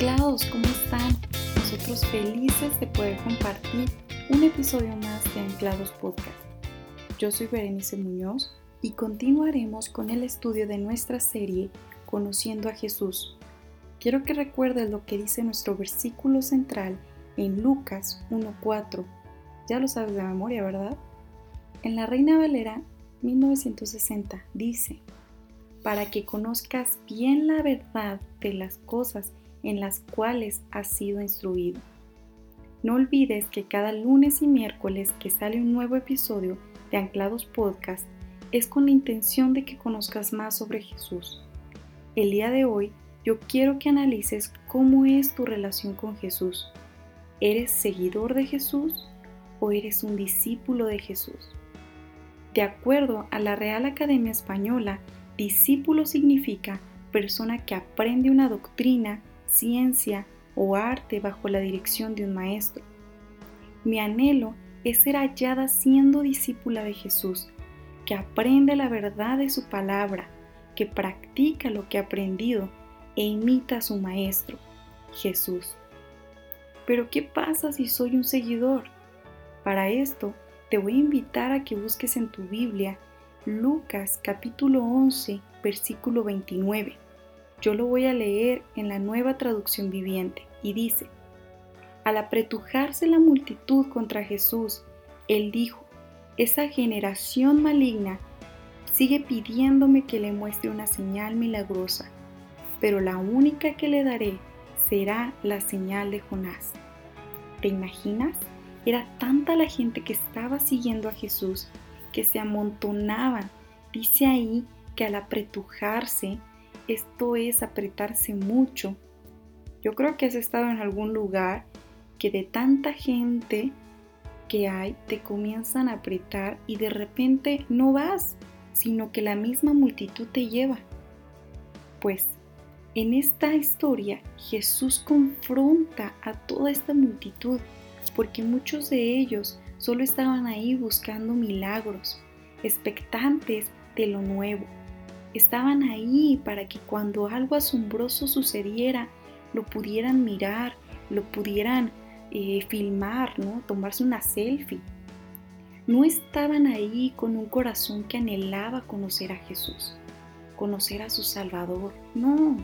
anclados, ¿cómo están? Nosotros felices de poder compartir un episodio más de Anclados Podcast. Yo soy Berenice Muñoz y continuaremos con el estudio de nuestra serie Conociendo a Jesús. Quiero que recuerdes lo que dice nuestro versículo central en Lucas 1.4. Ya lo sabes de memoria, ¿verdad? En la Reina Valera 1960 dice, para que conozcas bien la verdad de las cosas en las cuales has sido instruido. No olvides que cada lunes y miércoles que sale un nuevo episodio de Anclados Podcast es con la intención de que conozcas más sobre Jesús. El día de hoy yo quiero que analices cómo es tu relación con Jesús. ¿Eres seguidor de Jesús o eres un discípulo de Jesús? De acuerdo a la Real Academia Española, discípulo significa persona que aprende una doctrina ciencia o arte bajo la dirección de un maestro. Mi anhelo es ser hallada siendo discípula de Jesús, que aprende la verdad de su palabra, que practica lo que ha aprendido e imita a su maestro, Jesús. Pero ¿qué pasa si soy un seguidor? Para esto, te voy a invitar a que busques en tu Biblia Lucas capítulo 11, versículo 29 yo lo voy a leer en la nueva traducción viviente y dice, al apretujarse la multitud contra Jesús, él dijo, esa generación maligna sigue pidiéndome que le muestre una señal milagrosa, pero la única que le daré será la señal de Jonás. ¿Te imaginas? Era tanta la gente que estaba siguiendo a Jesús que se amontonaban. Dice ahí que al apretujarse esto es apretarse mucho. Yo creo que has estado en algún lugar que de tanta gente que hay te comienzan a apretar y de repente no vas, sino que la misma multitud te lleva. Pues en esta historia Jesús confronta a toda esta multitud porque muchos de ellos solo estaban ahí buscando milagros, expectantes de lo nuevo estaban ahí para que cuando algo asombroso sucediera, lo pudieran mirar, lo pudieran eh, filmar, ¿no? Tomarse una selfie. No estaban ahí con un corazón que anhelaba conocer a Jesús, conocer a su Salvador. No,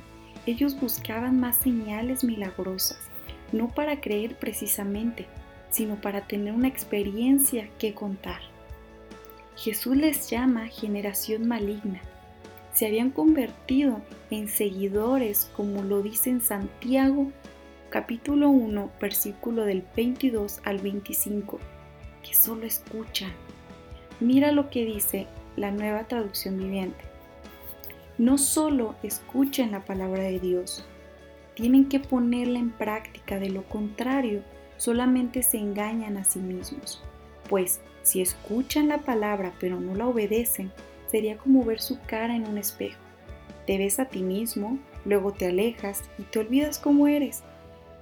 ellos buscaban más señales milagrosas, no para creer precisamente, sino para tener una experiencia que contar. Jesús les llama generación maligna se habían convertido en seguidores, como lo dice en Santiago capítulo 1, versículo del 22 al 25, que solo escuchan. Mira lo que dice la nueva traducción viviente. No solo escuchan la palabra de Dios, tienen que ponerla en práctica, de lo contrario, solamente se engañan a sí mismos. Pues si escuchan la palabra pero no la obedecen, sería como ver su cara en un espejo. Te ves a ti mismo, luego te alejas y te olvidas cómo eres.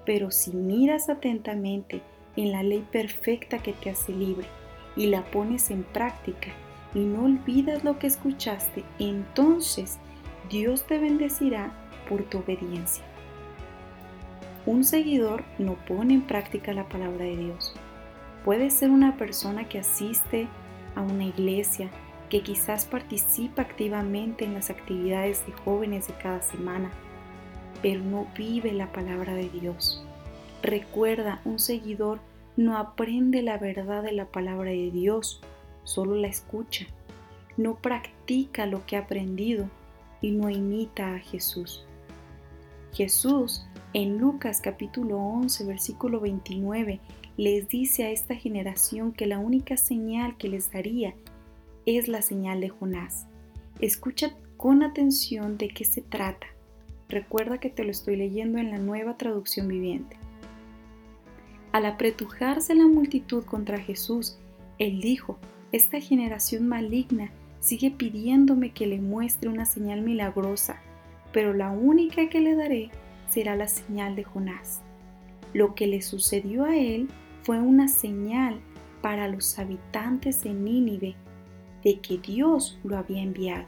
Pero si miras atentamente en la ley perfecta que te hace libre y la pones en práctica y no olvidas lo que escuchaste, entonces Dios te bendecirá por tu obediencia. Un seguidor no pone en práctica la palabra de Dios. Puede ser una persona que asiste a una iglesia, que quizás participa activamente en las actividades de jóvenes de cada semana, pero no vive la palabra de Dios. Recuerda, un seguidor no aprende la verdad de la palabra de Dios, solo la escucha. No practica lo que ha aprendido y no imita a Jesús. Jesús en Lucas capítulo 11 versículo 29 les dice a esta generación que la única señal que les daría es la señal de Jonás. Escucha con atención de qué se trata. Recuerda que te lo estoy leyendo en la nueva traducción viviente. Al apretujarse la multitud contra Jesús, él dijo, esta generación maligna sigue pidiéndome que le muestre una señal milagrosa, pero la única que le daré será la señal de Jonás. Lo que le sucedió a él fue una señal para los habitantes de Nínive de que Dios lo había enviado.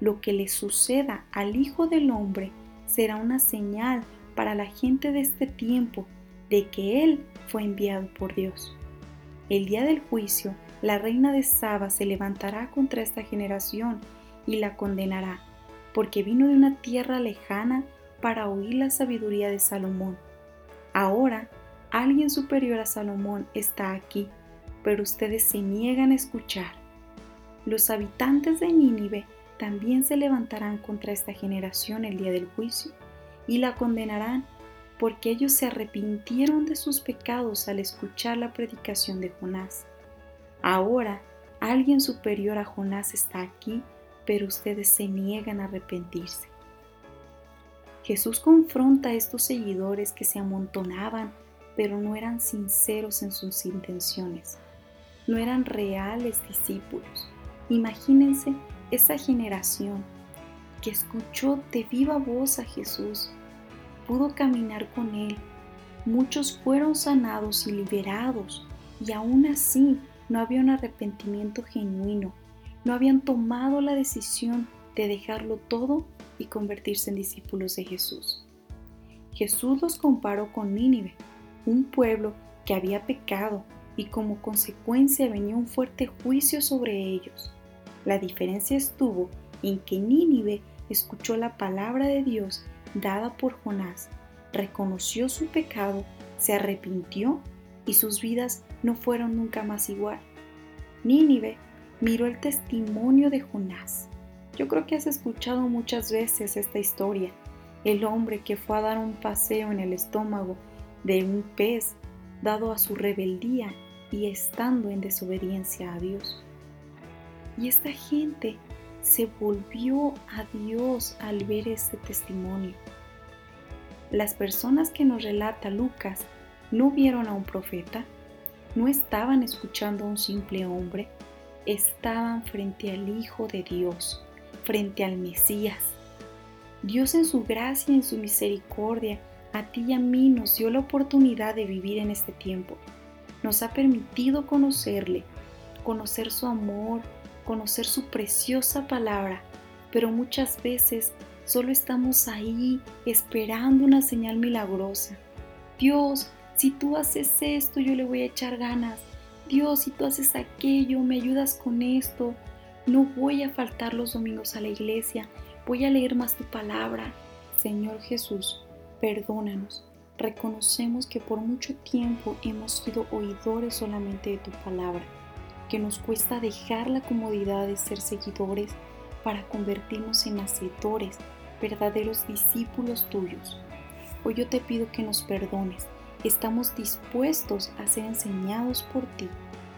Lo que le suceda al Hijo del Hombre será una señal para la gente de este tiempo de que Él fue enviado por Dios. El día del juicio, la reina de Saba se levantará contra esta generación y la condenará, porque vino de una tierra lejana para oír la sabiduría de Salomón. Ahora, alguien superior a Salomón está aquí, pero ustedes se niegan a escuchar. Los habitantes de Nínive también se levantarán contra esta generación el día del juicio y la condenarán porque ellos se arrepintieron de sus pecados al escuchar la predicación de Jonás. Ahora alguien superior a Jonás está aquí, pero ustedes se niegan a arrepentirse. Jesús confronta a estos seguidores que se amontonaban, pero no eran sinceros en sus intenciones. No eran reales discípulos. Imagínense esa generación que escuchó de viva voz a Jesús, pudo caminar con Él. Muchos fueron sanados y liberados, y aún así no había un arrepentimiento genuino. No habían tomado la decisión de dejarlo todo y convertirse en discípulos de Jesús. Jesús los comparó con Nínive, un pueblo que había pecado y como consecuencia venía un fuerte juicio sobre ellos. La diferencia estuvo en que Nínive escuchó la palabra de Dios dada por Jonás, reconoció su pecado, se arrepintió y sus vidas no fueron nunca más igual. Nínive miró el testimonio de Jonás. Yo creo que has escuchado muchas veces esta historia. El hombre que fue a dar un paseo en el estómago de un pez dado a su rebeldía y estando en desobediencia a Dios. Y esta gente se volvió a Dios al ver este testimonio. Las personas que nos relata Lucas no vieron a un profeta, no estaban escuchando a un simple hombre, estaban frente al Hijo de Dios, frente al Mesías. Dios en su gracia en su misericordia a ti y a mí nos dio la oportunidad de vivir en este tiempo. Nos ha permitido conocerle, conocer su amor, conocer su preciosa palabra, pero muchas veces solo estamos ahí esperando una señal milagrosa. Dios, si tú haces esto, yo le voy a echar ganas. Dios, si tú haces aquello, me ayudas con esto. No voy a faltar los domingos a la iglesia, voy a leer más tu palabra. Señor Jesús, perdónanos. Reconocemos que por mucho tiempo hemos sido oidores solamente de tu palabra que nos cuesta dejar la comodidad de ser seguidores para convertirnos en hacedores, verdaderos discípulos tuyos. Hoy yo te pido que nos perdones. Estamos dispuestos a ser enseñados por ti,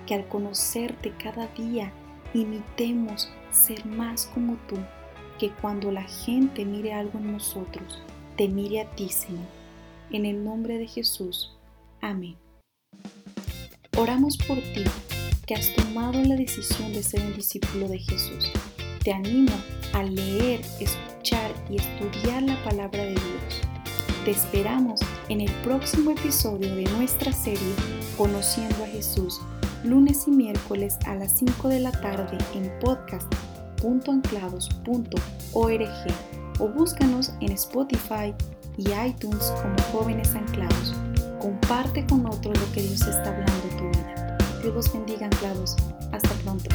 que al conocerte cada día imitemos ser más como tú, que cuando la gente mire algo en nosotros, te mire a ti, Señor. En el nombre de Jesús. Amén. Oramos por ti has tomado la decisión de ser un discípulo de Jesús. Te animo a leer, escuchar y estudiar la palabra de Dios. Te esperamos en el próximo episodio de nuestra serie Conociendo a Jesús, lunes y miércoles a las 5 de la tarde en podcast.anclados.org o búscanos en Spotify y iTunes como Jóvenes Anclados. Comparte con otros lo que Dios está hablando tu vida. Dios los bendiga, anclados. Hasta pronto.